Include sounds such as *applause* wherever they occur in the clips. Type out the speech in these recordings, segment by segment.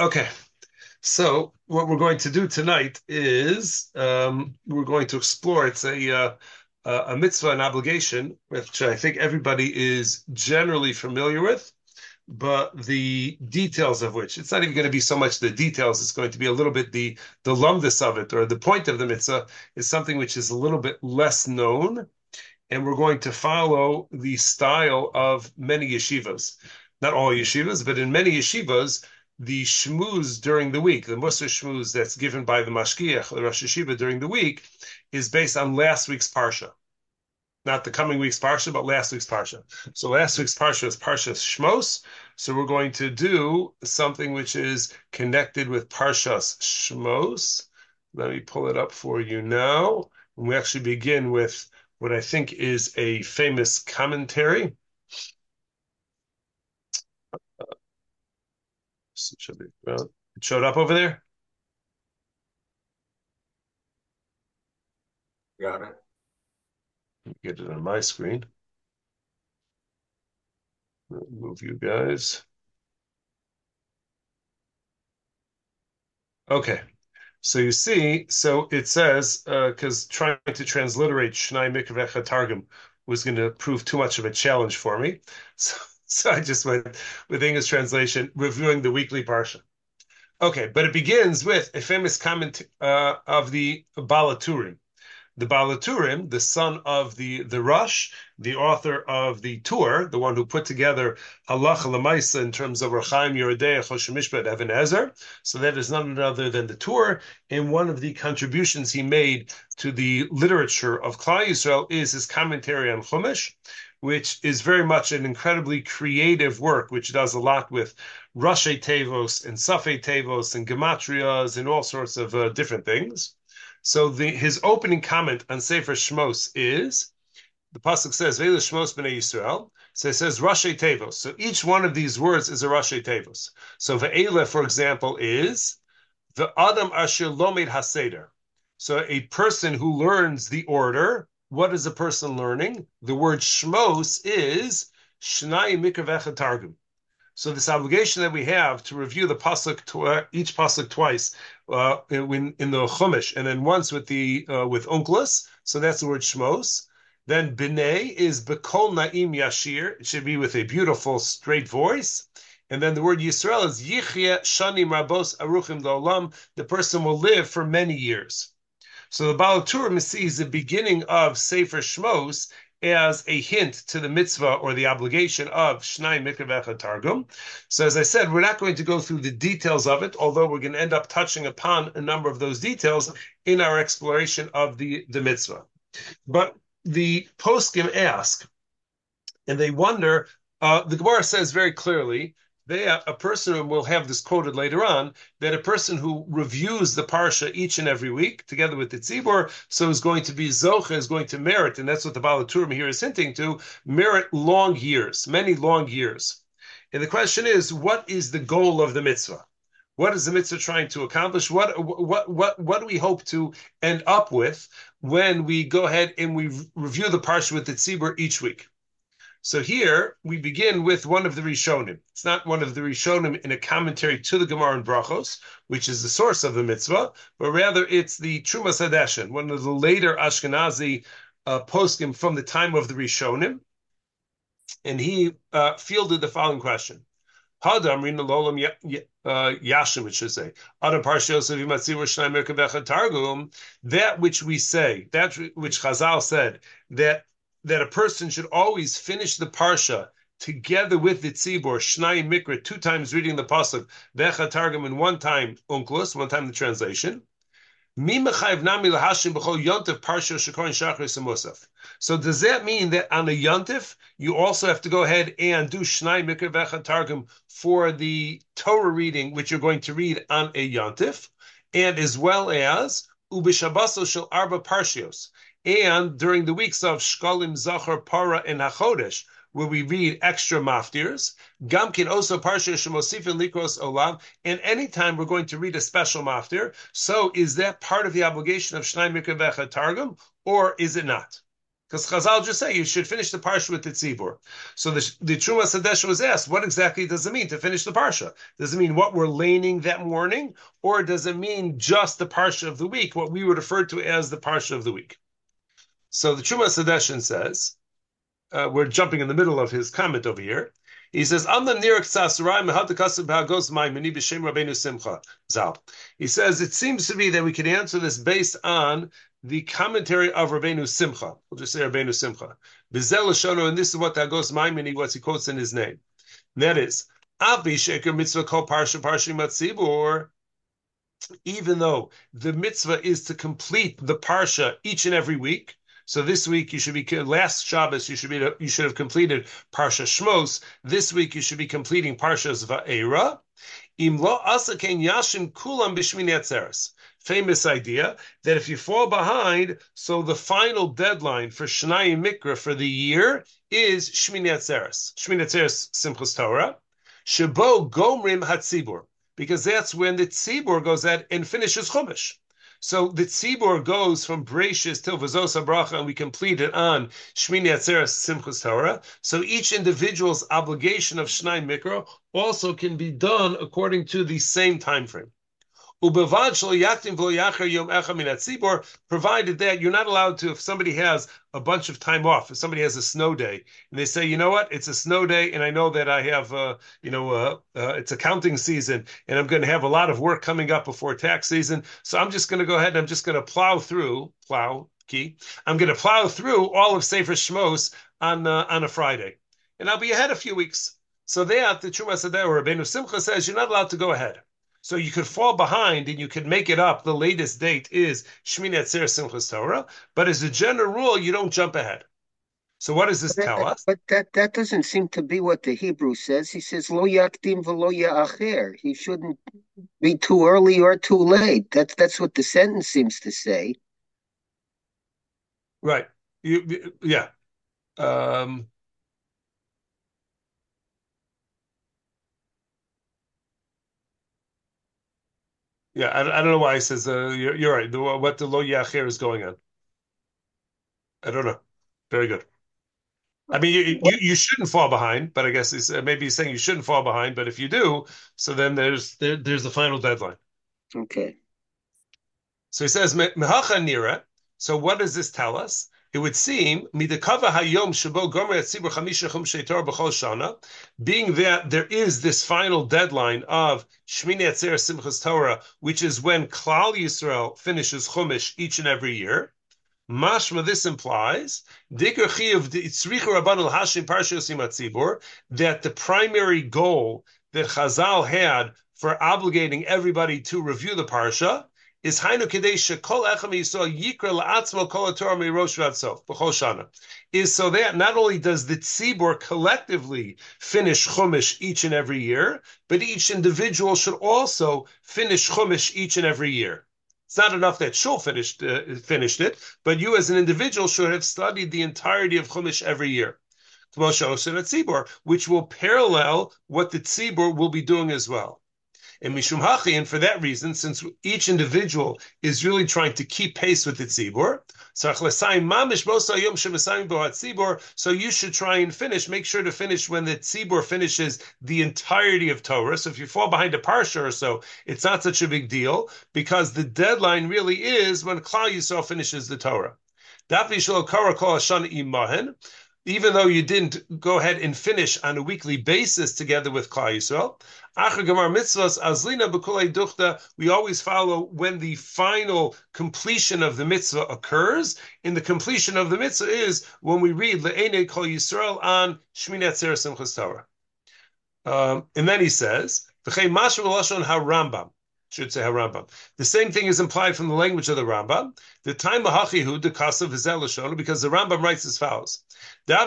Okay, so what we're going to do tonight is um, we're going to explore. It's a uh, a mitzvah, an obligation, which I think everybody is generally familiar with, but the details of which it's not even going to be so much the details. It's going to be a little bit the the lumdus of it or the point of the mitzvah is something which is a little bit less known, and we're going to follow the style of many yeshivas. Not all yeshivas, but in many yeshivas, the shmuz during the week, the Mussar shmuz that's given by the mashgiach, the Rosh Yeshiva during the week, is based on last week's parsha. Not the coming week's parsha, but last week's parsha. So last week's parsha is parsha Shmos. So we're going to do something which is connected with parshas Shmos. Let me pull it up for you now. And we actually begin with what I think is a famous commentary. It should be, well, it showed up over there. Got it. Get it on my screen. Move you guys. Okay. So you see, so it says, because uh, trying to transliterate Shnai Mikvecha Targum was going to prove too much of a challenge for me. *laughs* So, so I just went with English translation, reviewing the weekly Parsha. Okay, but it begins with a famous comment uh, of the Baal HaTurim. The Baal HaTurim, the son of the, the Rosh, the author of the Tur, the one who put together Halacha Lamaisa in terms of Rechaim Yerodei Choshen Mishpat Even Ezer. So that is none other than the Tur. And one of the contributions he made to the literature of Klal Yisrael is his commentary on Chumash, which is very much an incredibly creative work, which does a lot with Rashi Tevos and Safe Tevos and Gematrias and all sorts of uh, different things. So the his opening comment on Sefer Shmos is the pasuk says Vela Shmos b'nei Yisrael. So it says Rashi Tevos. So each one of these words is a Rashi Tevos. So Ve'ela, for example, is the Adam Asher Lomed Haseder. So a person who learns the order. What is a person learning? The word Shmos is Shnai Mikra Targum. So this obligation that we have to review the pasuk tw- each pasuk twice uh, in, in the chumash, and then once with the uh, with Onkelos. So that's the word shmos. Then b'nei is bekol naim yashir. It should be with a beautiful straight voice. And then the word Yisrael is yichya shanim rabos aruchim olam. The person will live for many years. So the Baal Turim sees the beginning of Sefer Shmos as a hint to the mitzvah or the obligation of Shnai Mikvecha Targum. So, as I said, we're not going to go through the details of it, although we're going to end up touching upon a number of those details in our exploration of the, the mitzvah. But the poskim ask, and they wonder, uh, the Gemara says very clearly they a person will have this quoted later on that a person who reviews the parsha each and every week together with the tzibor so is going to be zocha is going to merit and that's what the Baal HaTurim here is hinting to merit long years many long years. And the question is what is the goal of the mitzvah? What is the mitzvah trying to accomplish? What what what what do we hope to end up with when we go ahead and we review the parsha with the tzibor each week so here we begin with one of the Rishonim. It's not one of the Rishonim in a commentary to the Gemara and Brachos, which is the source of the mitzvah, but rather it's the Trumas Hadeshen, one of the later Ashkenazi uh, poskim from the time of the Rishonim. And he uh, fielded the following question. Hadam Rina Lolam uh, Yashim, it should say. Adam that which we say, that which Chazal said, that that a person should always finish the parsha together with the tzibor, shnai mikra, two times reading the pasuk, vecha targum, and one time Onkelos, one time the translation. So does that mean that on a yontif you also have to go ahead and do shnai mikra vecha targum for the Torah reading, which you're going to read on a yontif, and as well as ubishabaso shel arba parshios and during the weeks of Shkolim, Zachar, Para, and Hachodesh, where we read extra maftirs, Gamkin also Parsha Shemosif and Likros Olam, and anytime we're going to read a special maftir, so is that part of the obligation of Shnai Mikra Targum, or is it not? Because Chazal just say you should finish the parsha with the tzibur. So the, the Truma Sadesh was asked, what exactly does it mean to finish the parsha? Does it mean what we're laning that morning, or does it mean just the parsha of the week, what we would refer to as the parsha of the week? So the Trumas Hadeshen says, uh, we're jumping in the middle of his comment over here. He says, "I'm the Rabbeinu Simcha Zal." He says it seems to be that we can answer this based on the commentary of Rabbeinu Simcha. We'll just say Rabbeinu Simcha. Bizel Shono, and this is what Hagos Maimini what he quotes in his name. And that is, Avi Sheker Mitzvah Kol Parsha Parshim Matzibur. Even though the mitzvah is to complete the parsha each and every week, so this week you should be last Shabbos you should be you should have completed Parsha Shmos. This week you should be completing Parshas Va'era. Imlo asakein yashim kulam. Famous idea that if you fall behind, so the final deadline for Shnai Mikra for the year is Shmini Atzeres. Shmini Atzeres Simchas Torah. Shabo Gomrim Hatzibur. Because that's when the Tzibur goes out and finishes Chumash. So the tzibur goes from Breishis till Vazosa Bracha, and we complete it on Shmini Atzeres Simchus Torah. So each individual's obligation of Shnai Mikra also can be done according to the same time frame. Provided that you're not allowed to, if somebody has a bunch of time off, if somebody has a snow day, and they say, you know what, it's a snow day, and I know that I have, uh, you know, uh, uh, it's accounting season, and I'm going to have a lot of work coming up before tax season, so I'm just going to go ahead and I'm just going to plow through, plow key, I'm going to plow through all of Sefer Shmos on uh, on a Friday, and I'll be ahead a few weeks. So there, the Truma Sadeh or Rabbeinu Simcha says you're not allowed to go ahead. So you could fall behind and you could make it up. The latest date is Shmini Atzer Simchas Torah, but as a general rule, you don't jump ahead. So what does this but tell that, us? But that, that doesn't seem to be what the Hebrew says. He says lo yakdim v'lo ya'acher. He shouldn't be too early or too late. That's that's what the sentence seems to say. Right. You, yeah. Um, Yeah, I, I don't know why he says uh, you're, you're right. The, what the lo yacher is going on. I don't know. Very good. I mean, you, you, you shouldn't fall behind, but I guess he's, uh, maybe he's saying you shouldn't fall behind. But if you do, so then there's there, there's the final deadline. Okay. So he says mehacha nira. So what does this tell us? It would seem midakava hayom shabo gomer chamisha chumshei Torah b'chol shana, being that there is this final deadline of Shmini Atzer Simchas Torah, which is when Klal Yisrael finishes Chumash each and every year. Mashma, this implies that the primary goal that Chazal had for obligating everybody to review the parsha is Hainu Echem Yisrael Yikra La'atzmo Kol Torah Mirosh Ratzof B'chol Shana is so that not only does the tzibur collectively finish chumash each and every year, but each individual should also finish chumash each and every year. It's not enough that Shul finished uh, finished it, but you as an individual should have studied the entirety of chumash every year which will parallel what the tzibur will be doing as well. And Mishum Hachi, and for that reason, since each individual is really trying to keep pace with the tzibur, so you should try and finish. Make sure to finish when the tzibur finishes the entirety of Torah. So if you fall behind a parsha or so, it's not such a big deal because the deadline really is when Klal Yisrael finishes the Torah even though you didn't go ahead and finish on a weekly basis together with Klal Yisrael. We always follow when the final completion of the mitzvah occurs. And the completion of the mitzvah is when we read Le'ene Kol Yisrael on Shmini Atzer Simchas Torah. Um, and then he says, "V'chei mashu harambam." should say Rambam. The same thing is implied from the language of the Rambam. The time Hachihu, the Kasav Vizelashon, because the Rambam writes as follows. So the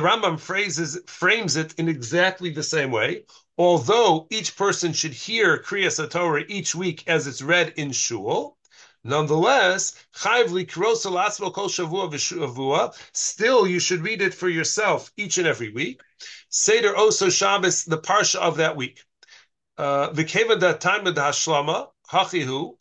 Rambam phrases, frames it in exactly the same way. Although each person should hear Kriyas Torah each week as it's read in Shul, Nonetheless, still you should read it for yourself each and every week. Seder Oso Shabbos, the parsha of that week. Uh, Hashlama, Hachihu,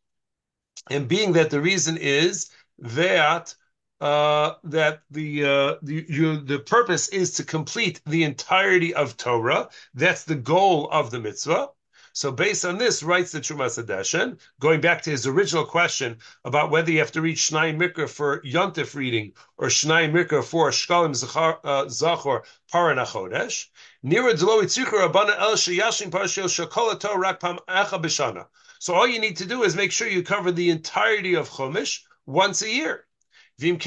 and being that the reason is that uh, that the uh, the you, the purpose is to complete the entirety of Torah. That's the goal of the mitzvah. So based on this, writes the Trumas Hadeshen, going back to his original question about whether you have to read Shnai Mikra for Yontif reading or Shnai Mikra for Shkalim Zachor, uh, Zachor Paranachodesh. Nira El Rakpam. So all you need to do is make sure you cover the entirety of Chumash once a year. So then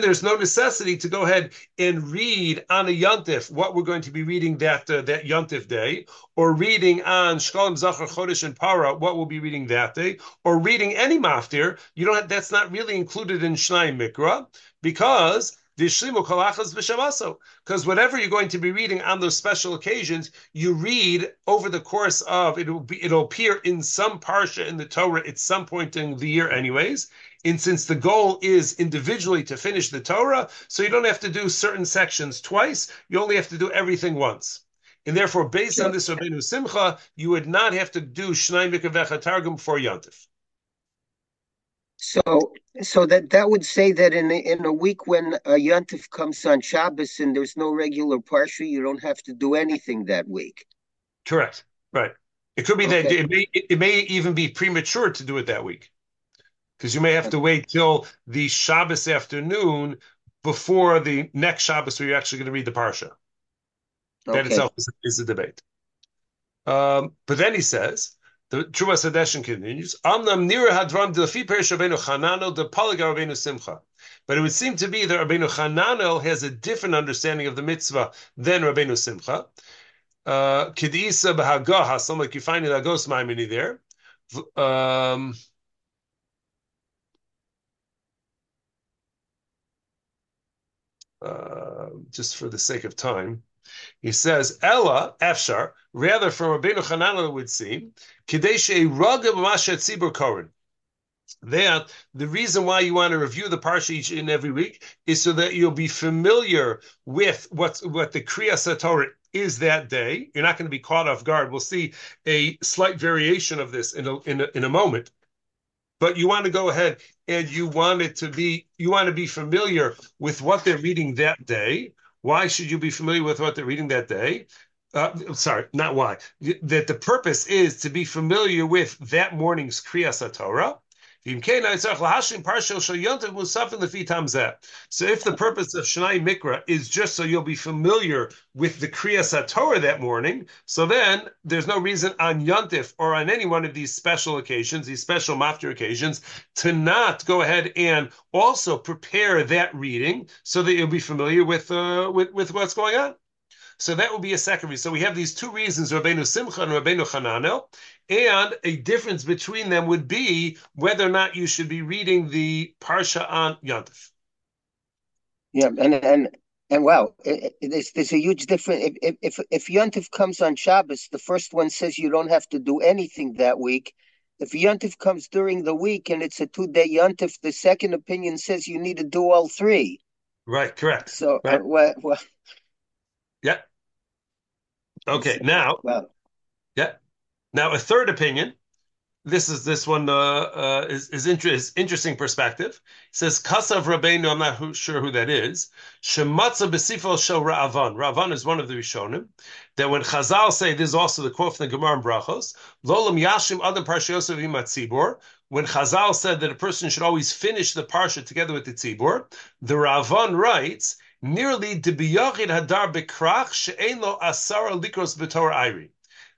there's no necessity to go ahead and read on a yontif what we're going to be reading that uh, that yontif day, or reading on Shkolim Zachar Chodesh and Para what we'll be reading that day, or reading any maftir. You don't. Have, that's not really included in Shnai Mikra because because whatever you're going to be reading on those special occasions, you read over the course of it will be it'll appear in some parsha in the Torah at some point in the year, anyways. And since the goal is individually to finish the Torah, so you don't have to do certain sections twice, you only have to do everything once. And therefore, based on this Rabbeinu Simcha, you would not have to do Shnai Mikavecha Targum for Yantif. So, so that that would say that in a, in a week when a yontif comes on Shabbos and there's no regular parsha, you don't have to do anything that week. Correct. Right. It could be okay. that it may it may even be premature to do it that week, because you may have to wait till the Shabbos afternoon before the next Shabbos where you're actually going to read the parsha. Okay. That itself is, is a debate. Um, but then he says the Trumas Hadeshen continues. Amnam nira hadram defi perish Rabbeinu Chananel de Paligar Rabbeinu Simcha. But it would seem to be that Rabbeinu Chananel has a different understanding of the mitzvah than Rabbeinu Simcha. Uh, Kedisa b'Hagah Hasam, like you find in Agos Maimini there. Um, uh, just for the sake of time. He says, Ella, Efshar, rather from Rabbeinu Chananel would seem, That the reason why you want to review the parsha each and every week is so that you'll be familiar with what's what the Kriyas Torah is that day. You're not going to be caught off guard. We'll see a slight variation of this in a, in a, in a moment. But you want to go ahead and you want it to be you want to be familiar with what they're reading that day why should you be familiar with what they're reading that day? Uh, sorry, not why. That the purpose is to be familiar with that morning's Kriyas Torah, so if the purpose of Shnai Mikra is just so you'll be familiar with the Kriyas Torah that morning, so then there's no reason on Yontif or on any one of these special occasions, these special maftir occasions, to not go ahead and also prepare that reading so that you'll be familiar with uh, with, with what's going on. So that would be a second reason. So we have these two reasons, Rabbeinu Simcha and Rabbeinu Hananel, and a difference between them would be whether or not you should be reading the Parsha on Yontif. Yeah, and and and wow, it, it, there's there's a huge difference. If if if Yontif comes on Shabbos, the first one says you don't have to do anything that week. If Yontif comes during the week and it's a two day Yontif, the second opinion says you need to do all three. Right. Correct. So right. Uh, well, well, yeah. Okay, now, well, yeah. Now a third opinion. This is this one uh, uh, is is, inter- is interesting perspective. It says Kasav Rabbeinu. I'm not who, sure who that is. Shematza besifo shel Ra'avan. Ra'avan is one of the Rishonim. That when Chazal say this is also the quote from the Gemara in Brachos. Lolam yashim adam parshiyosav imatzibor. When Chazal said that a person should always finish the parsha together with the tzibor, the Ra'avan writes nearly to hadar bekrach she'en lo asara likros b'tor ayri.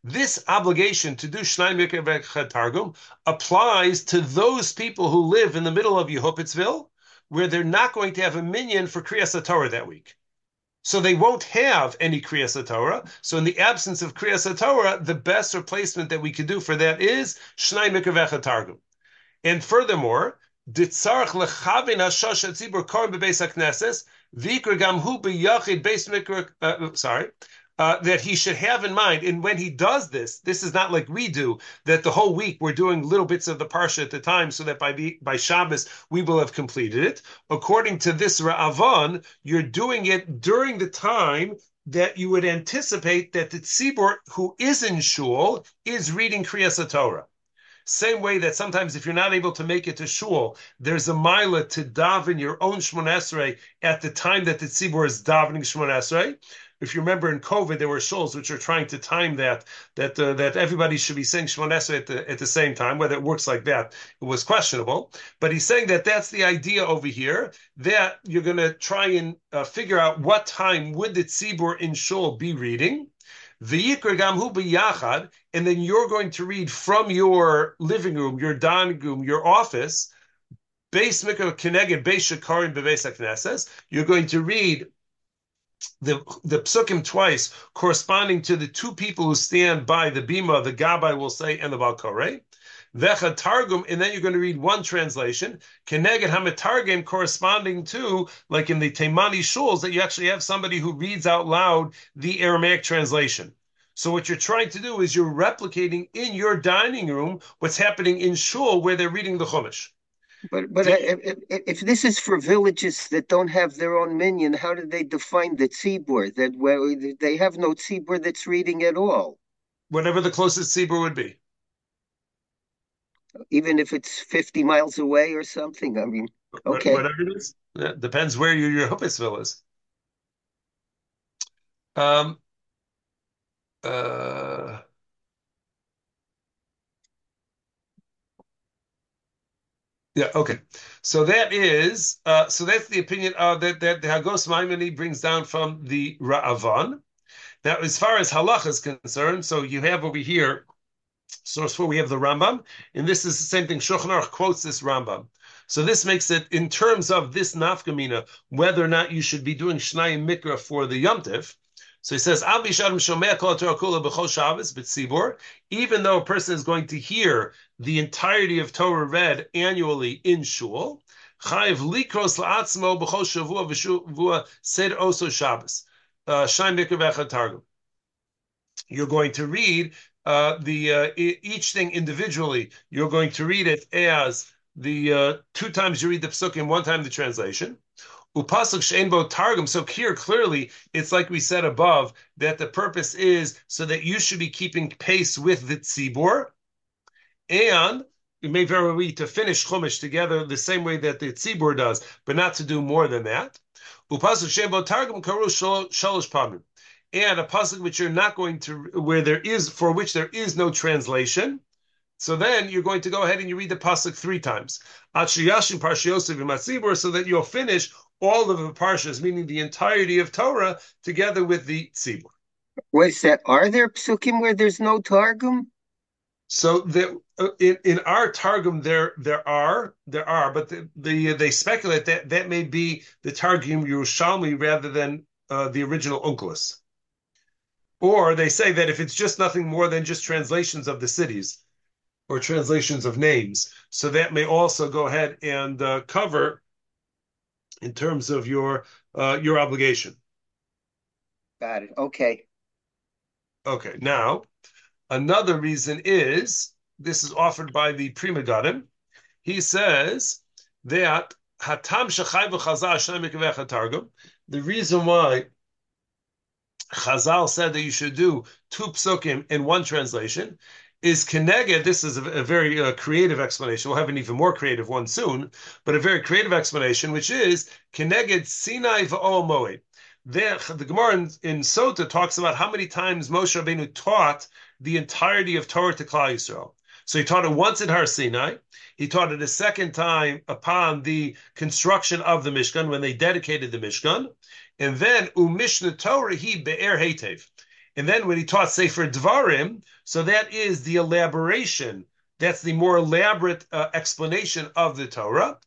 This obligation to do Shnai Targum applies to those people who live in the middle of Yehupitzville, where they're not going to have a minion for Kriyas Torah that week. So they won't have any Kriyas Torah. So in the absence of Kriyas Torah, the best replacement that we could do for that is Shnai Targum. And furthermore, Mikra. Uh, sorry. Uh, that he should have in mind, and when he does this, this is not like we do. That the whole week we're doing little bits of the parsha at the time, so that by the, by Shabbos we will have completed it. According to this Ra'avan, you're doing it during the time that you would anticipate that the tzibur who is in shul is reading Kriyas Torah. Same way that sometimes if you're not able to make it to shul, there's a mila to daven your own Shmon Esrei at the time that the tzibur is davening Shmon Esrei. If you remember in COVID, there were shuls which are trying to time that that uh, that everybody should be saying Shmon Esrei at the at the same time. Whether it works like that, it was questionable. But he's saying that that's the idea over here that you're going to try and uh, figure out what time would the tzibur in shul be reading and then you're going to read from your living room, your dining room, your office, base keneged base shakarim bebeis You're going to read the the psukim twice, corresponding to the two people who stand by the bima, the gabbai will say, and the balkore. Vecha Targum, and then you're going to read one translation, Keneged Hamitargum, corresponding to, like in the Taimani shuls, that you actually have somebody who reads out loud the Aramaic translation. So what you're trying to do is you're replicating in your dining room what's happening in shul where they're reading the Chumash. But but if, if, this is for villages that don't have their own minyan, how do they define the tzibur? That where they have no tzibur that's reading at all. Whatever the closest tzibur would be even if it's 50 miles away or something. I mean, okay. Whatever it is. Yeah, depends where your, your Huppesville is. Um, uh, yeah, okay. So that is, uh, so that's the opinion uh, that, that the Hagos Maimoni brings down from the Ra'avan. Now, as far as halacha is concerned, so you have over here source four, we have the Rambam, and this is the same thing. Shulchan quotes this Rambam. So this makes it, in terms of this nafkamina, whether or not you should be doing Shnayim Mikra for the Yomtiv. So he says, even though a person is going to hear the entirety of Torah read annually in Shul, likros la'atzmo b'chol shavua v'shavua Shabbos. Uh. You're going to read uh, the uh, each thing individually, you're going to read it as the uh, two times you read the psukim, one time the translation. Upasuk she'enbo targum. So here, clearly, it's like we said above that the purpose is so that you should be keeping pace with the tzibur, and it may very well be to finish chumash together the same way that the tzibur does, but not to do more than that. Upasuk she'enbo targum karu shalosh pamim and a pasuk which you're not going to, where there is, for which there is no translation. So then you're going to go ahead and you read the pasuk three times. so that you'll finish all of the parshas, meaning the entirety of Torah, together with the tzibur. Wait that? Are there psukim where there's no targum? So the, uh, in, in our targum there there are there are, but the, the they speculate that that may be the targum Yerushalmi rather than uh, the original Onkelos. Or they say that if it's just nothing more than just translations of the cities or translations of names, so that may also go ahead and uh, cover in terms of your uh, your obligation. Got it. Okay. Okay. Now, another reason is this is offered by the Pri Megadim. He says that hatam shachay v'chazah The reason why Chazal said that you should do two psukim in one translation. Is Keneged, this is a, a very uh, creative explanation. We'll have an even more creative one soon, but a very creative explanation, which is Keneged Sinai Moed. There, the Gemara in, in, Sota talks about how many times Moshe Rabbeinu taught the entirety of Torah to Klal Yisrael. So he taught it once in Har Sinai. He taught it a second time upon the construction of the Mishkan when they dedicated the Mishkan. And then Umishna Torah he be'er hetev. And then when he taught Sefer Dvarim, so that is the elaboration. That's the more elaborate uh, explanation of the Torah.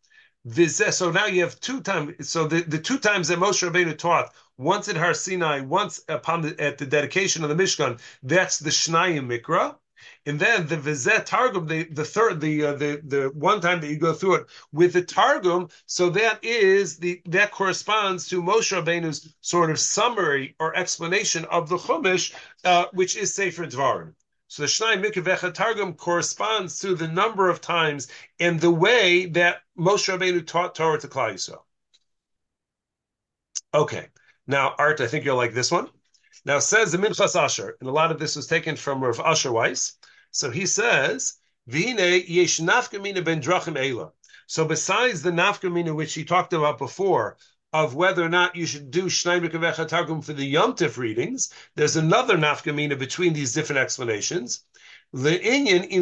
So now you have two times. So the, the two times that Moshe Rabbeinu taught, once at Har Sinai, once upon the, at the dedication of the Mishkan, that's the Shnayim Mikra. And then the Vizet Targum, the, the third, the, uh, the the one time that you go through it with the Targum, so that is the that corresponds to Moshe Rabbeinu's sort of summary or explanation of the Chumash, uh, which is Sefer Dvarim. So the Shnai Mikavecha Targum corresponds to the number of times and the way that Moshe Rabbeinu taught Torah to Klal Yisrael. Okay, now Art, I think you'll like this one. Now says the Minchas Asher, and a lot of this was taken from Rav Asher Weiss. So he says, "V'ine yesh nafkamina ben drachim ela." So besides the nafkamina which he talked about before, of whether or not you should do Mikavecha Targum for the Yom Tif readings, there's another nafkamina between these different explanations. When you do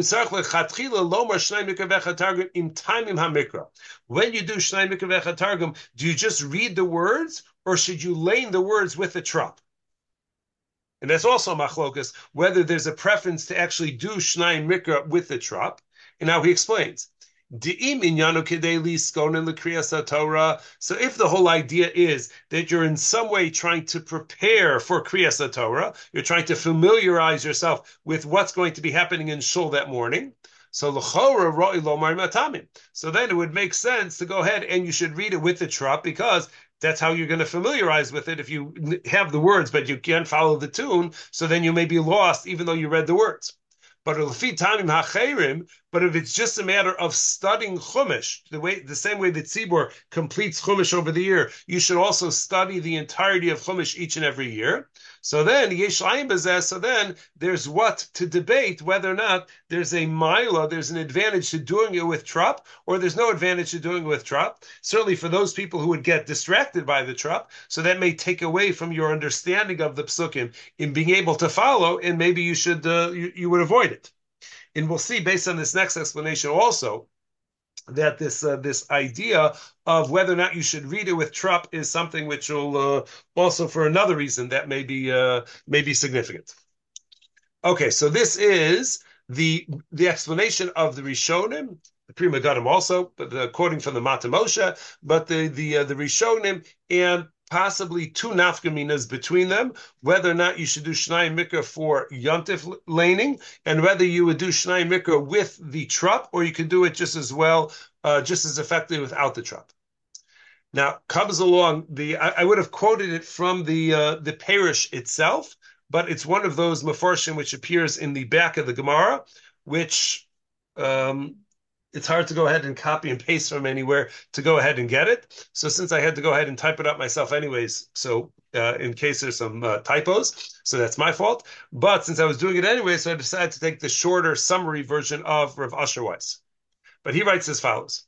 Shnai Mikavecha Targum, do you just read the words, or should you lane the words with the trop? And that's also machlokas, whether there's a preference to actually do Shnai Mikra with the trop. And now he explains. So if the whole idea is that you're in some way trying to prepare for Kriyas Torah, you're trying to familiarize yourself with what's going to be happening in Shul that morning. So So then it would make sense to go ahead and you should read it with the trop because that's how you're going to familiarize with it if you have the words, but you can't follow the tune. So then you may be lost, even though you read the words. But but if it's just a matter of studying Chumash, the way the same way that Tzibor completes Chumash over the year, you should also study the entirety of Chumash each and every year. So then so then there's what to debate whether or not there's a mila, there's an advantage to doing it with trop, or there's no advantage to doing it with trop. Certainly for those people who would get distracted by the trop, so that may take away from your understanding of the psukim in being able to follow, and maybe you should uh, you, you would avoid it. And we'll see based on this next explanation also that this uh, this idea of whether or not you should read it with trop is something which will uh, also, for another reason, that may be uh, may be significant. Okay, so this is the the explanation of the Rishonim, the Pri Megadim also, but the, according from the Mata Moshe, but the the uh, the Rishonim and possibly two nafkaminas between them, whether or not you should do Shnai Mikra for Yontif laning, and whether you would do Shnai Mikra with the trup, or you could do it just as well, uh, just as effectively without the trup. Now comes along the I, I, would have quoted it from the uh, the parish itself, but it's one of those mafarshim which appears in the back of the Gemara, which um, it's hard to go ahead and copy and paste from anywhere to go ahead and get it. So since I had to go ahead and type it up myself anyways, so uh, in case there's some uh, typos, so that's my fault. But since I was doing it anyway, so I decided to take the shorter summary version of Rav Asher Weiss. But he writes as follows.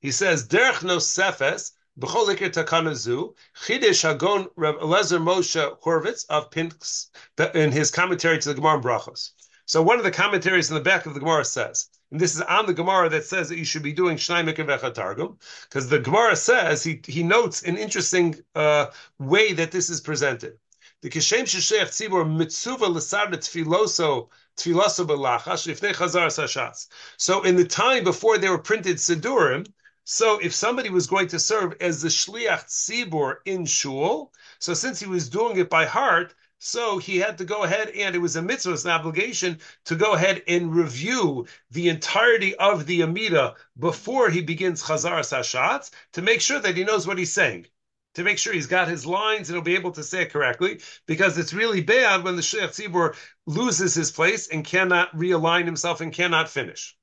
He says, Derech no sefes, B'chol ikir takanazu, Chidesh Hagon Rav Eliezer Moshe Horowitz of Pinsk in his commentary to the Gemara Brachos. So one of the commentaries in the back of the Gemara says, and this is on the Gemara that says that you should be doing Shnai Mikavecha Targum, because the Gemara says he he notes an interesting uh, way that this is presented. The Kishem Shesheach Tzibor Mitzuva L'Sar Tfiloso Tfiloso Belachash Ifnei Chazar. So in the time before they were printed Sidurim, so if somebody was going to serve as the Shliach Tzibor in Shul, so since he was doing it by heart, so he had to go ahead and it was a mitzvah, it's an obligation to go ahead and review the entirety of the Amida before he begins Chazar Sashatz to make sure that he knows what he's saying. To make sure he's got his lines and he'll be able to say it correctly, because it's really bad when the Shliach Tzibur loses his place and cannot realign himself and cannot finish.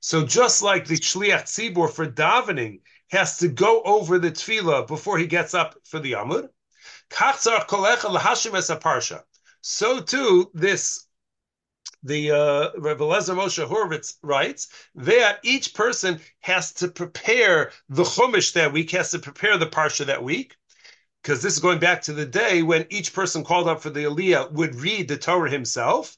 So just like the Shliach Tzibur for davening has to go over the tefillah before he gets up for the Amud, so too, this the uh, Rebbe Lezer Moshe Horowitz writes that each person has to prepare the Chumash that week, has to prepare the Parsha that week, because this is going back to the day when each person called up for the Aliyah would read the Torah himself.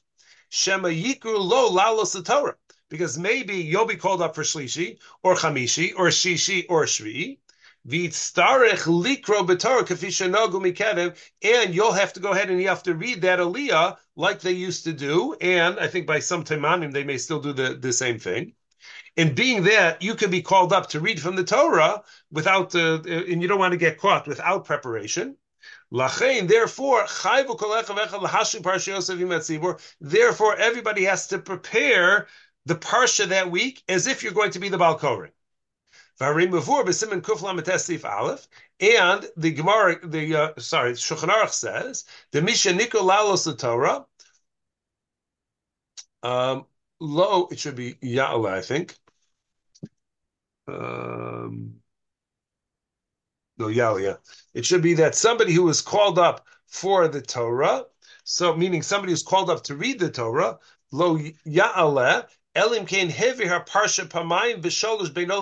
Shema Yikru Lo Lalos the Torah, because maybe you'll be called up for Shlishi or Chamishi or Shishi or Shvi, V'tzarech likro b'torah kafisha nagu mikedev, and you'll have to go ahead and you have to read that aliyah like they used to do, and I think by some timanim they may still do the, the same thing. And being that you can be called up to read from the Torah without, uh, and you don't want to get caught without preparation. Lachain, therefore, therefore everybody has to prepare the parsha that week as if you're going to be the Balkorin. And the Gemara, the uh, sorry, Shulchan Aruch says the Misha Nikolalos the Torah. Um, it should be Ya'ala, I think. Um, no, Ya'ala, yeah. It should be that somebody who was called up for the Torah. So, meaning somebody who's called up to read the Torah, lo ya'aleh,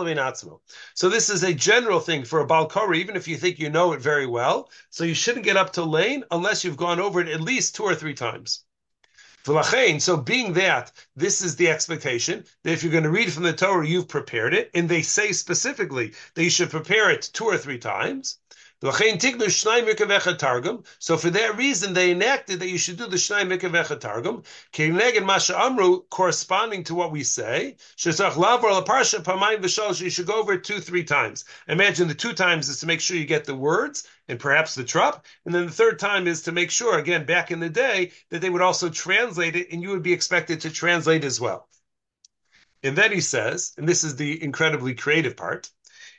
v'inatzmo. So this is a general thing for a balkori, even if you think you know it very well. So you shouldn't get up to lane unless you've gone over it at least two or three times. So being that, this is the expectation that if you're going to read from the Torah, you've prepared it, and they say specifically that you should prepare it two or three times. So for that reason, they enacted that you should do the Shnai Mikavecha Targum, Keneged Masha Amru, corresponding to what we say. You should go over two, three times. Imagine the two times is to make sure you get the words and perhaps the trup, and then the third time is to make sure, again, back in the day, that they would also translate it, and you would be expected to translate as well. And then he says, and this is the incredibly creative part.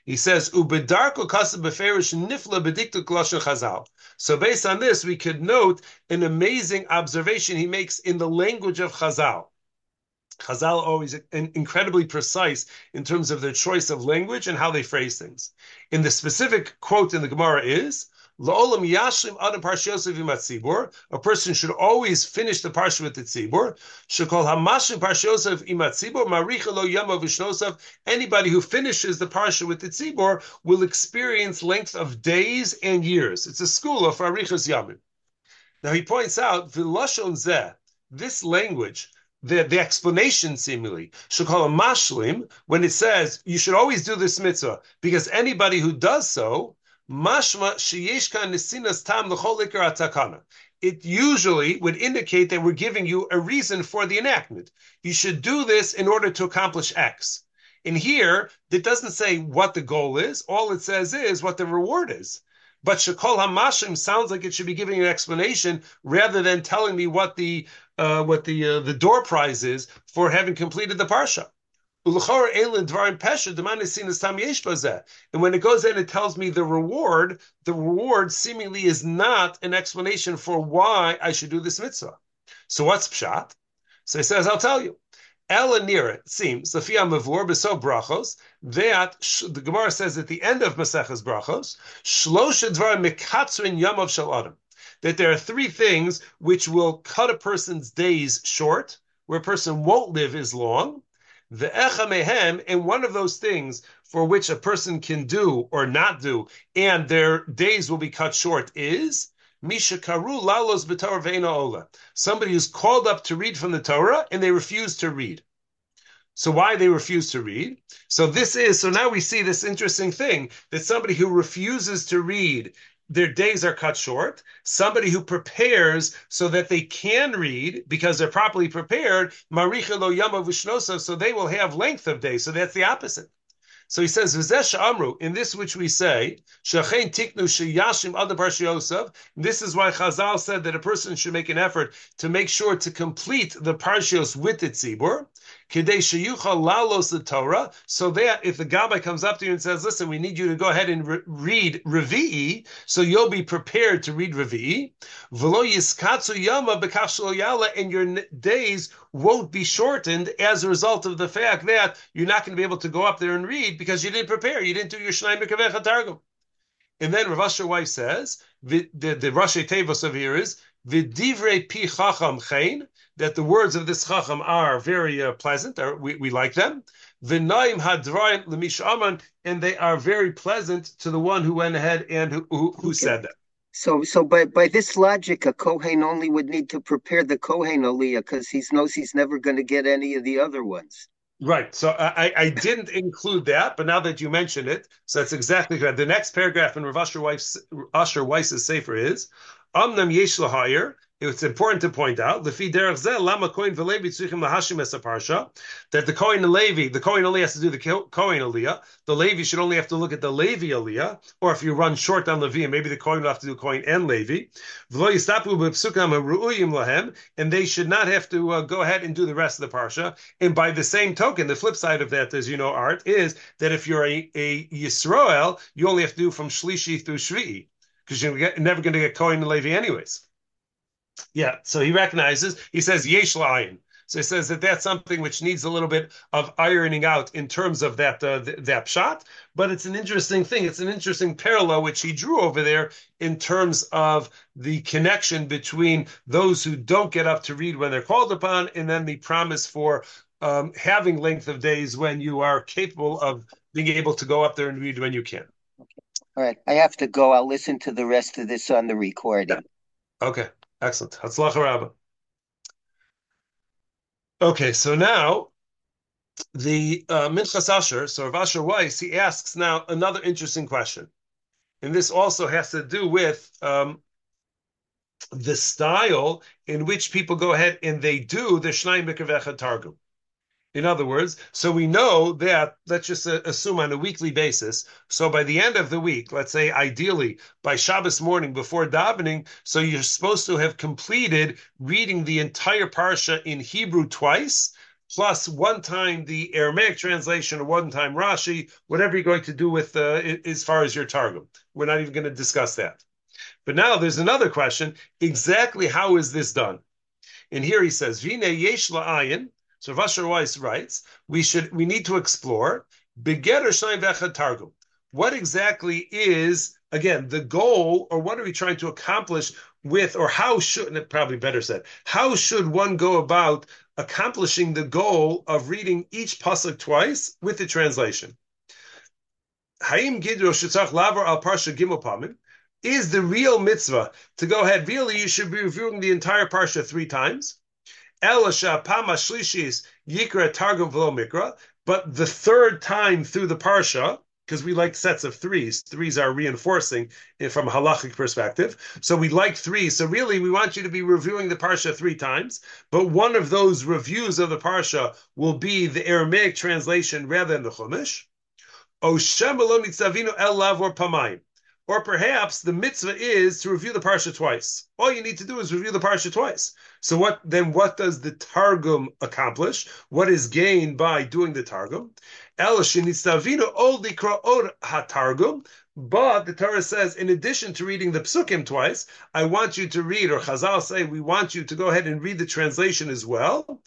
He says, "Ubedarko nifla chazal." So based on this, we could note an amazing observation he makes in the language of Chazal. Chazal always incredibly precise in terms of their choice of language and how they phrase things. In the specific quote in the Gemara is, La'olam yashlim adam parshiyosef imat A person should always finish the parsha with the tzibur. Shekol hamashlim parshiyosef imat tzibur maricha lo yama v'shnosav. Anybody who finishes the parsha with the tzibur will experience length of days and years. It's a school of arichas yamim. Now he points out v'lashon zeh. This language the, the explanation seemingly should call a mashlim when it says you should always do this mitzvah because anybody who does so Mashma sheyeshkan nesinas tam atakana. It usually would indicate that we're giving you a reason for the enactment. You should do this in order to accomplish X. In here, it doesn't say what the goal is. All it says is what the reward is. But Shekol Hamashim sounds like it should be giving an explanation rather than telling me what the uh, what the uh, the door prize is for having completed the parsha. And when it goes in, it tells me the reward. The reward seemingly is not an explanation for why I should do this mitzvah. So what's pshat? So he says, I'll tell you. Elanir, it seems, Brachos, that the Gemara says at the end of Maseches Brachos, that there are three things which will cut a person's days short, where a person won't live as long, the mehem, and one of those things for which a person can do or not do, and their days will be cut short, is Misha Karu Lalos Ola. Somebody who's called up to read from the Torah and they refuse to read. So why they refuse to read? So this is so now we see this interesting thing that somebody who refuses to read their days are cut short. Somebody who prepares so that they can read because they're properly prepared, so they will have length of day. So that's the opposite. So he says, amru, in this which we say, tiknu sheyashim. This is why Chazal said that a person should make an effort to make sure to complete the parshios with the tzibur. Lalos the Torah, so that if the Gabbai comes up to you and says, listen, we need you to go ahead and re- read Revi'i, so you'll be prepared to read Revi'i. V'lo yiskatsu yama yala, and your days won't be shortened as a result of the fact that you're not going to be able to go up there and read because you didn't prepare, you didn't do your Shnai Mekavecha Targum. And then Rav Asher Weiss says, the, the, the Rashi Tevos of here is, V'divrei pi chacham chen, that the words of this chacham are very uh, pleasant, or we, we like them. V'naim hadrayim l'mishaman, and they are very pleasant to the one who went ahead and who, who, who okay. said that. So, so by by this logic, a Kohen only would need to prepare the Kohen Aliyah because he knows he's never going to get any of the other ones. Right. So I, I didn't include that, but now that you mention it, so that's exactly correct. The next paragraph in Rav Asher, Weiss, Asher Weiss's Sefer is Amnam Yesh Lahayir, it's important to point out that the Kohen and Levi, the Kohen only has to do the Kohen Aliyah. The Levi should only have to look at the Levi Aliyah, or if you run short on Levi, maybe the Kohen will have to do Kohen and Levi. And they should not have to uh, go ahead and do the rest of the parsha. And by the same token, the flip side of that, as you know, Art, is that if you're a, a Yisrael, you only have to do from Shlishi through Shvi'i, because you're never going to get Kohen and Levi anyways. Yeah, so he recognizes, he says, Yesh Lion. So he says that that's something which needs a little bit of ironing out in terms of that uh, th- that shot. But it's an interesting thing. It's an interesting parallel which he drew over there in terms of the connection between those who don't get up to read when they're called upon, and then the promise for um, having length of days when you are capable of being able to go up there and read when you can. All right, I have to go. I'll listen to the rest of this on the recording. Okay, excellent. Hatzlacha Rabbah. Okay, so now the uh, Minchas Asher, so Rav Asher Weiss, he asks now another interesting question. And this also has to do with um, the style in which people go ahead and they do the Shnai Mikra V'echad Targum. In other words, so we know that, let's just uh, assume on a weekly basis. So by the end of the week, let's say ideally by Shabbos morning before davening, so you're supposed to have completed reading the entire Parsha in Hebrew twice, plus one time the Aramaic translation or one time Rashi, whatever you're going to do with uh, as far as your Targum. We're not even going to discuss that. But now there's another question. Exactly how is this done? And here he says, Vine yesh la'ayin, so Vasher Weiss writes, we should we need to explore Begetter Targum. What exactly is again the goal, or what are we trying to accomplish with, or how should it probably better said, how should one go about accomplishing the goal of reading each pasuk twice with the translation? Haim Gidro Shetzach Lavar al Parsha Gimel is the real mitzvah to go ahead. Really, you should be reviewing the entire parsha three times. Elisha Pama Shlishis Yikra Targum Velo Mikra, but the third time through the Parsha, because we like sets of threes. Threes are reinforcing from a halachic perspective. So we like threes. So really, we want you to be reviewing the parsha three times. But one of those reviews of the parsha will be the Aramaic translation rather than the Chumash. O Shem El Pamayim. Or perhaps the mitzvah is to review the parsha twice. All you need to do is review the parsha twice. So what then? What does the targum accomplish? What is gained by doing the targum? El Shinitztavino oldi Kro'or Ha targum. But the Torah says, in addition to reading the psukim twice, I want you to read, or Chazal say, we want you to go ahead and read the translation as well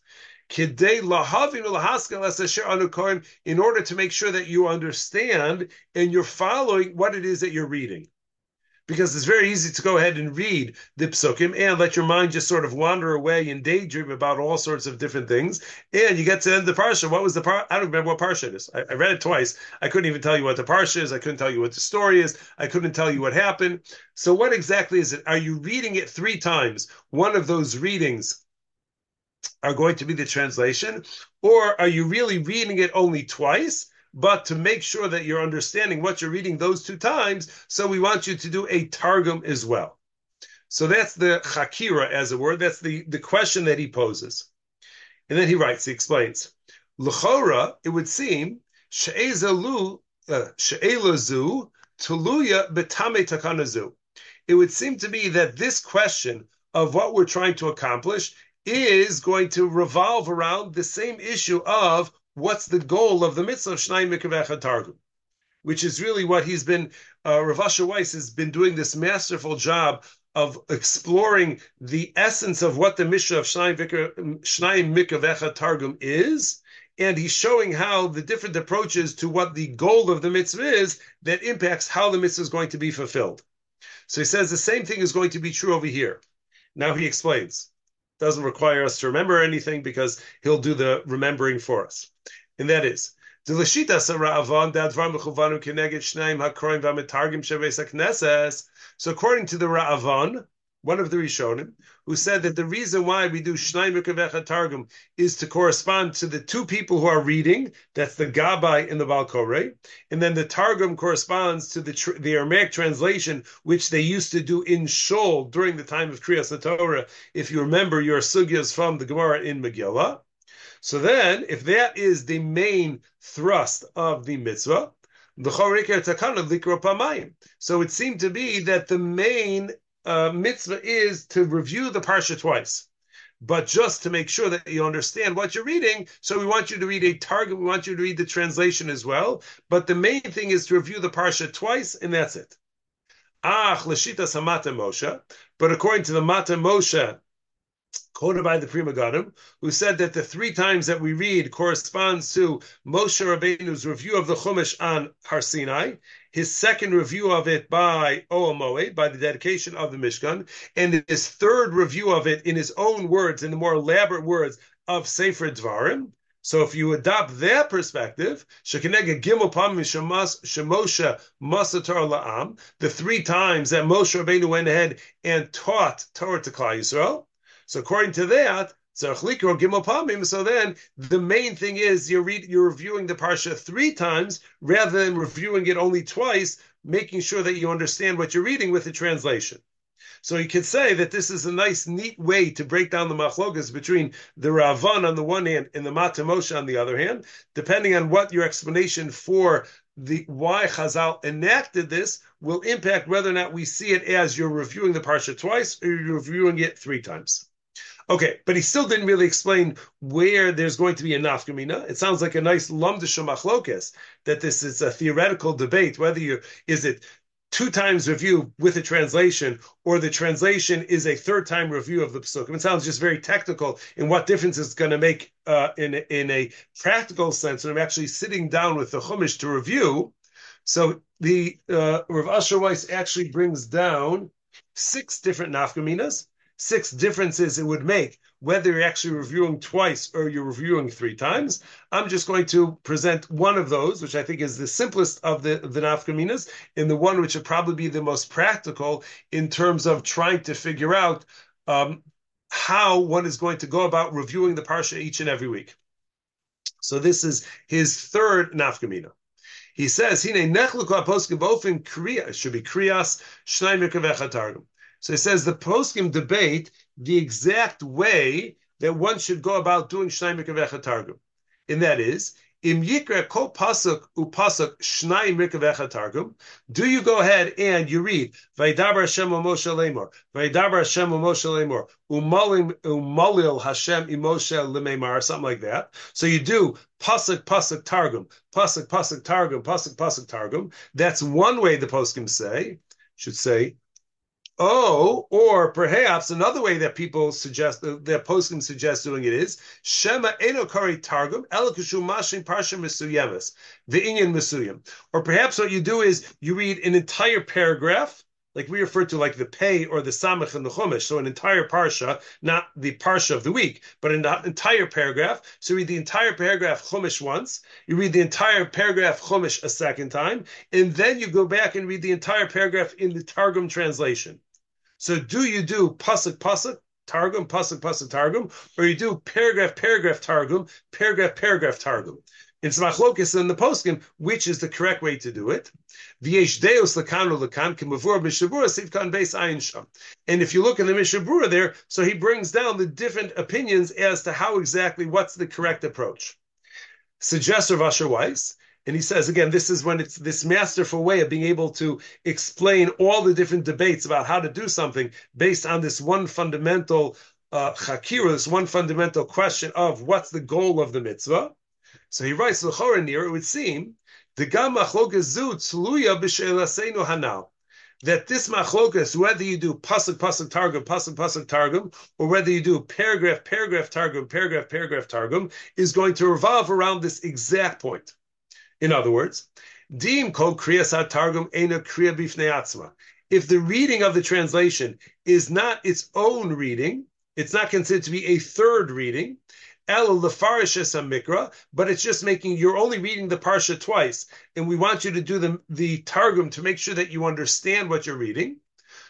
in order to make sure that you understand and you're following what it is that you're reading. Because it's very easy to go ahead and read the psukim and let your mind just sort of wander away and daydream about all sorts of different things. And you get to the end of the parsha. What was the part? I don't remember what parsha it is. I, I read it twice. I couldn't even tell you what the parsha is. I couldn't tell you what the story is. I couldn't tell you what happened. So what exactly is it? Are you reading it three times? One of those readings are going to be the translation, or are you really reading it only twice? But to make sure that you're understanding what you're reading those two times, so we want you to do a targum as well. So that's the chakira as a word. That's the, the question that he poses. And then he writes, he explains, L'chora, it would seem, she'ezalu, uh, she'elazu, tuluya betame takanazu. It would seem to me that this question of what we're trying to accomplish is going to revolve around the same issue of what's the goal of the mitzvah of Shnai Mikra V'echad Targum, which is really what he's been, uh, Rav Asher Weiss has been doing this masterful job of exploring the essence of what the mitzvah of Shnai Mikra V'echad Targum is. And he's showing how the different approaches to what the goal of the mitzvah is that impacts how the mitzvah is going to be fulfilled. So he says the same thing is going to be true over here. Now he explains doesn't require us to remember anything because he'll do the remembering for us. And that is, so according to the Ra'avan, one of the Rishonim, who said that the reason why we do Shnai Mikra V'echad Targum is to correspond to the two people who are reading, that's the Gabai and the Balkore, and then the Targum corresponds to the, the Aramaic translation, which they used to do in Shul during the time of Kriyas Torah, if you remember your sugyas from the Gemara in Megillah. So then, if that is the main thrust of the mitzvah, so it seemed to be that the main uh, mitzvah is to review the parsha twice. But just to make sure that you understand what you're reading, so we want you to read a target. we want you to read the translation as well. But the main thing is to review the parsha twice, and that's it. Ach, l'shita samata Moshe. But according to the Mata Moshe, quoted by the Pri Megadim, who said that the three times that we read corresponds to Moshe Rabbeinu's review of the Chumash on Har Sinai, his second review of it by Ohel Moed, by the dedication of the Mishkan, and his third review of it in his own words, in the more elaborate words of Sefer Dvarim. So if you adopt that perspective, Shekinega Gimel Pam Shemosha Masatar La'am, the three times that Moshe Rabbeinu went ahead and taught Torah to Klal Yisrael, so according to that, so then the main thing is you're read, you're reviewing the parsha three times rather than reviewing it only twice, making sure that you understand what you're reading with the translation. So you could say that this is a nice, neat way to break down the machlokas between the Ra'avan on the one hand and the Mata Moshe on the other hand, depending on what your explanation for the why Chazal enacted this will impact whether or not we see it as you're reviewing the parsha twice or you're reviewing it three times. Okay, but he still didn't really explain where there's going to be a nafkamina. It sounds like a nice lumdisha machlokes that this is a theoretical debate whether you is it two times review with a translation or the translation is a third time review of the psukim. It sounds just very technical in what difference it's going to make uh, in in a practical sense. when I'm actually sitting down with the chumash to review. So the uh, Rav Asher Weiss actually brings down six different nafkaminas six differences it would make whether you're actually reviewing twice or you're reviewing three times. I'm just going to present one of those, which I think is the simplest of the, the nafkaminas, and the one which would probably be the most practical in terms of trying to figure out um, how one is going to go about reviewing the parsha each and every week. So this is his third nafkamina. He says, "Hine nechluka poskim bofin kriya should be kriyas shnei targum." So he says the poskim debate the exact way that one should go about doing Shnai Mikra V'echad Targum. And that is, Im Yikra Kol Pasuk Upasuk Shnai Mikra V'echad Targum, do you go ahead and you read Vaidabar Hashem Moshe Lemor, Vaidabar Hashem Moshe Lemor, Umalil Hashem Imoshe Lememar, something like that. So you do Pasuk Pasuk Targum, Pasuk Pasuk Targum, Pasuk Pasuk Targum. That's one way the poskim say, should say, Oh, or perhaps another way that people suggest that poskim suggest doing it is Shema Enokari Targum Elakushu Mashin Parsha Misuyemis the Inyan Misuyim. Or perhaps what you do is you read an entire paragraph, like we refer to like the pay or the samach and the chumash, so an entire parsha, not the parsha of the week, but an entire paragraph. So you read the entire paragraph chumash once, you read the entire paragraph chumash a second time, and then you go back and read the entire paragraph in the Targum translation. So do you do pasuk pasuk targum pasuk pasuk targum, or you do paragraph paragraph targum paragraph paragraph targum? It's machlokis in the poskim, which is the correct way to do it. And if you look in the Mishna Berura there, so he brings down the different opinions as to how exactly what's the correct approach. Suggests Rav Asher Weiss and he says again, this is when it's this masterful way of being able to explain all the different debates about how to do something based on this one fundamental uh, chakira, this one fundamental question of what's the goal of the mitzvah. So he writes near it would seem the that this machlokas, whether you do pasuk pasuk targum, pasuk pasuk targum, or whether you do paragraph paragraph targum, paragraph paragraph targum, is going to revolve around this exact point. In other words, Dim kol kriyas targum ena kriya. If the reading of the translation is not its own reading, it's not considered to be a third reading, El lefarishes mikra, but it's just making you're only reading the parsha twice, and we want you to do the the targum to make sure that you understand what you're reading.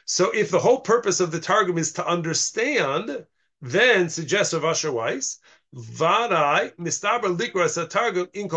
So if the whole purpose of the targum is to understand, then suggests Rav Asher Weiss, Varai mistaber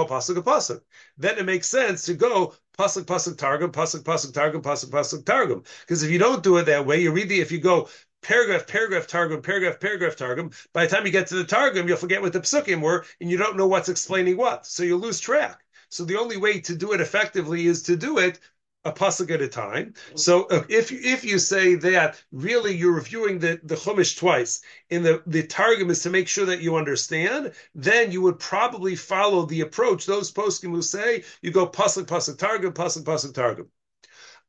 pasuk pasuk. Then it makes sense to go pasuk pasuk targum pasuk pasuk targum pasuk pasuk targum. Because if you don't do it that way, you read the if you go paragraph paragraph targum paragraph paragraph targum. By the time you get to the targum, you'll forget what the psukim were, and you don't know what's explaining what. So you lose track. So the only way to do it effectively is to do it a pasuk at a time. So uh, if if you say that really you're reviewing the the chumash twice, and the the targum is to make sure that you understand, then you would probably follow the approach those poskim who say you go pasuk pasuk targum pasuk pasuk targum.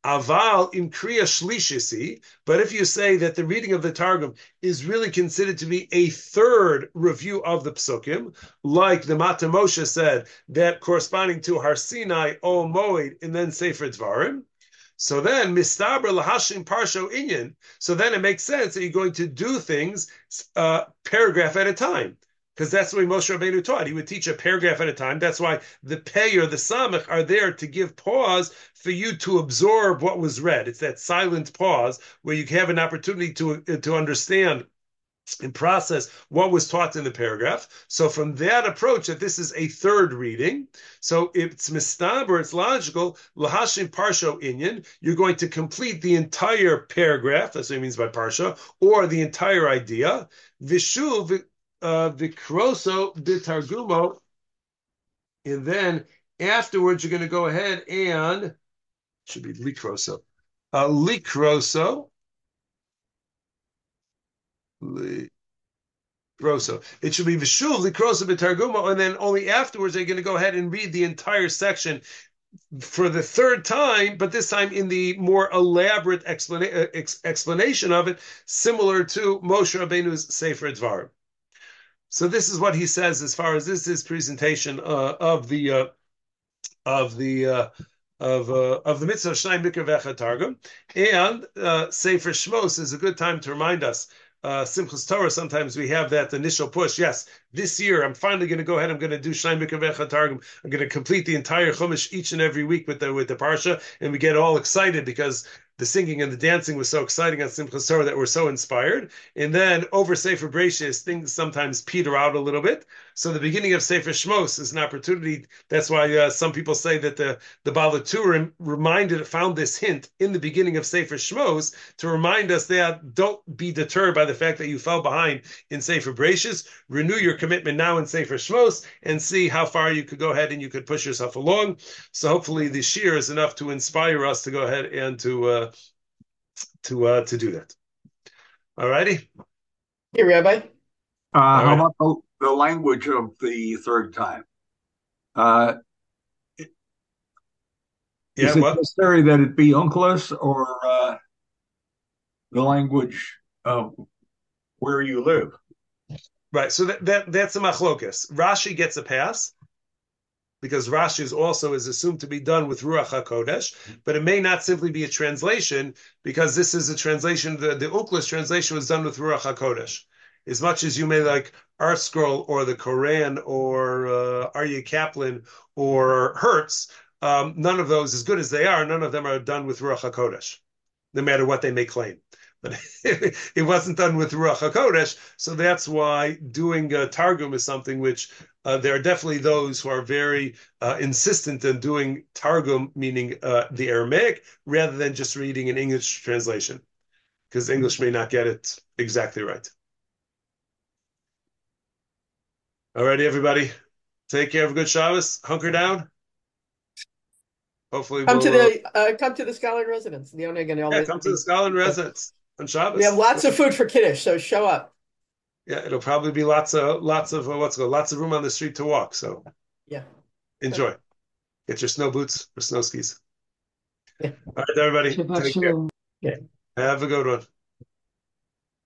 Aval in Kriya Shlishisi, but if you say that the reading of the Targum is really considered to be a third review of the Psukim, like the Mata Moshe said, that corresponding to Har Sinai, O Moed, and then Sefer Dvarim, so then, mistaber lahashim parsho inyan. So then it makes sense that you're going to do things uh, paragraph at a time because that's the way Moshe Rabbeinu taught. He would teach a paragraph at a time. That's why the pei or the samach are there to give pause for you to absorb what was read. It's that silent pause where you have an opportunity to to understand and process what was taught in the paragraph. So from that approach, that this is a third reading, so it's mistaber, it's logical, lahashim parsho inyan, you're going to complete the entire paragraph, that's what it means by parsha, or the entire idea, vishu uh, vikroso bitargumo, and then afterwards you're going to go ahead and, should be likroso, uh, likroso, Likroso. It should be Vishuv Likroso B'Targuma, and then only afterwards they're going to go ahead and read the entire section for the third time, but this time in the more elaborate explana- ex- explanation of it, similar to Moshe Rabbeinu's Sefer Dvarim. So this is what he says as far as this is presentation uh, of the uh, of the uh, of uh, of the mitzvah Shnai Mikra Targum, and uh, Sefer Shmos is a good time to remind us uh, Simchas Torah, sometimes we have that initial push. Yes, this year I'm finally going to go ahead. I'm going to do Shnai Mikra Targum. I'm going to complete the entire Chumash each and every week with the with the parsha, and we get all excited because the singing and the dancing was so exciting on Simchas Torah that we're so inspired. And then over Sefer Bereshis, things sometimes peter out a little bit. So the beginning of Sefer Shmos is an opportunity. That's why uh, some people say that the the Baal HaTurim reminded, found this hint in the beginning of Sefer Shmos to remind us that don't be deterred by the fact that you fell behind in Sefer Bereshis. Renew your commitment now in Sefer Shmos and see how far you could go ahead and you could push yourself along. So hopefully this year is enough to inspire us to go ahead and to uh, to uh, to do that. All righty. Hey, Rabbi. Uh, how right. about the, language of the third time? Uh, yeah, is it necessary that it be Onkelos or uh, the language of where you live? Right. So that, that that's a machlokas. Rashi gets a pass because Rashi is also is assumed to be done with Ruach HaKodesh, but it may not simply be a translation because this is a translation, the, the Onkelos translation was done with Ruach HaKodesh. As much as you may like ArtScroll or the Koren or uh, Aryeh Kaplan or Hertz, um, none of those, as good as they are, none of them are done with Ruach HaKodesh, no matter what they may claim but *laughs* it wasn't done with Ruach HaKodesh. So that's why doing a Targum is something which uh, there are definitely those who are very uh, insistent in doing Targum, meaning uh, the Aramaic, rather than just reading an English translation, because English may not get it exactly right. Alrighty, everybody. Take care. Have a good Shabbos. Hunker down. Hopefully, come we'll, to the uh, come to the Scotland residence. The only yeah, come to the Scotland residence on Shabbos. We have lots of food for Kiddush, so show up. Yeah, it'll probably be lots of lots of uh, what's called lots of room on the street to walk. So yeah, enjoy. Get your snow boots or snow skis. Yeah. All right, everybody. Take care. Yeah. Have a good one.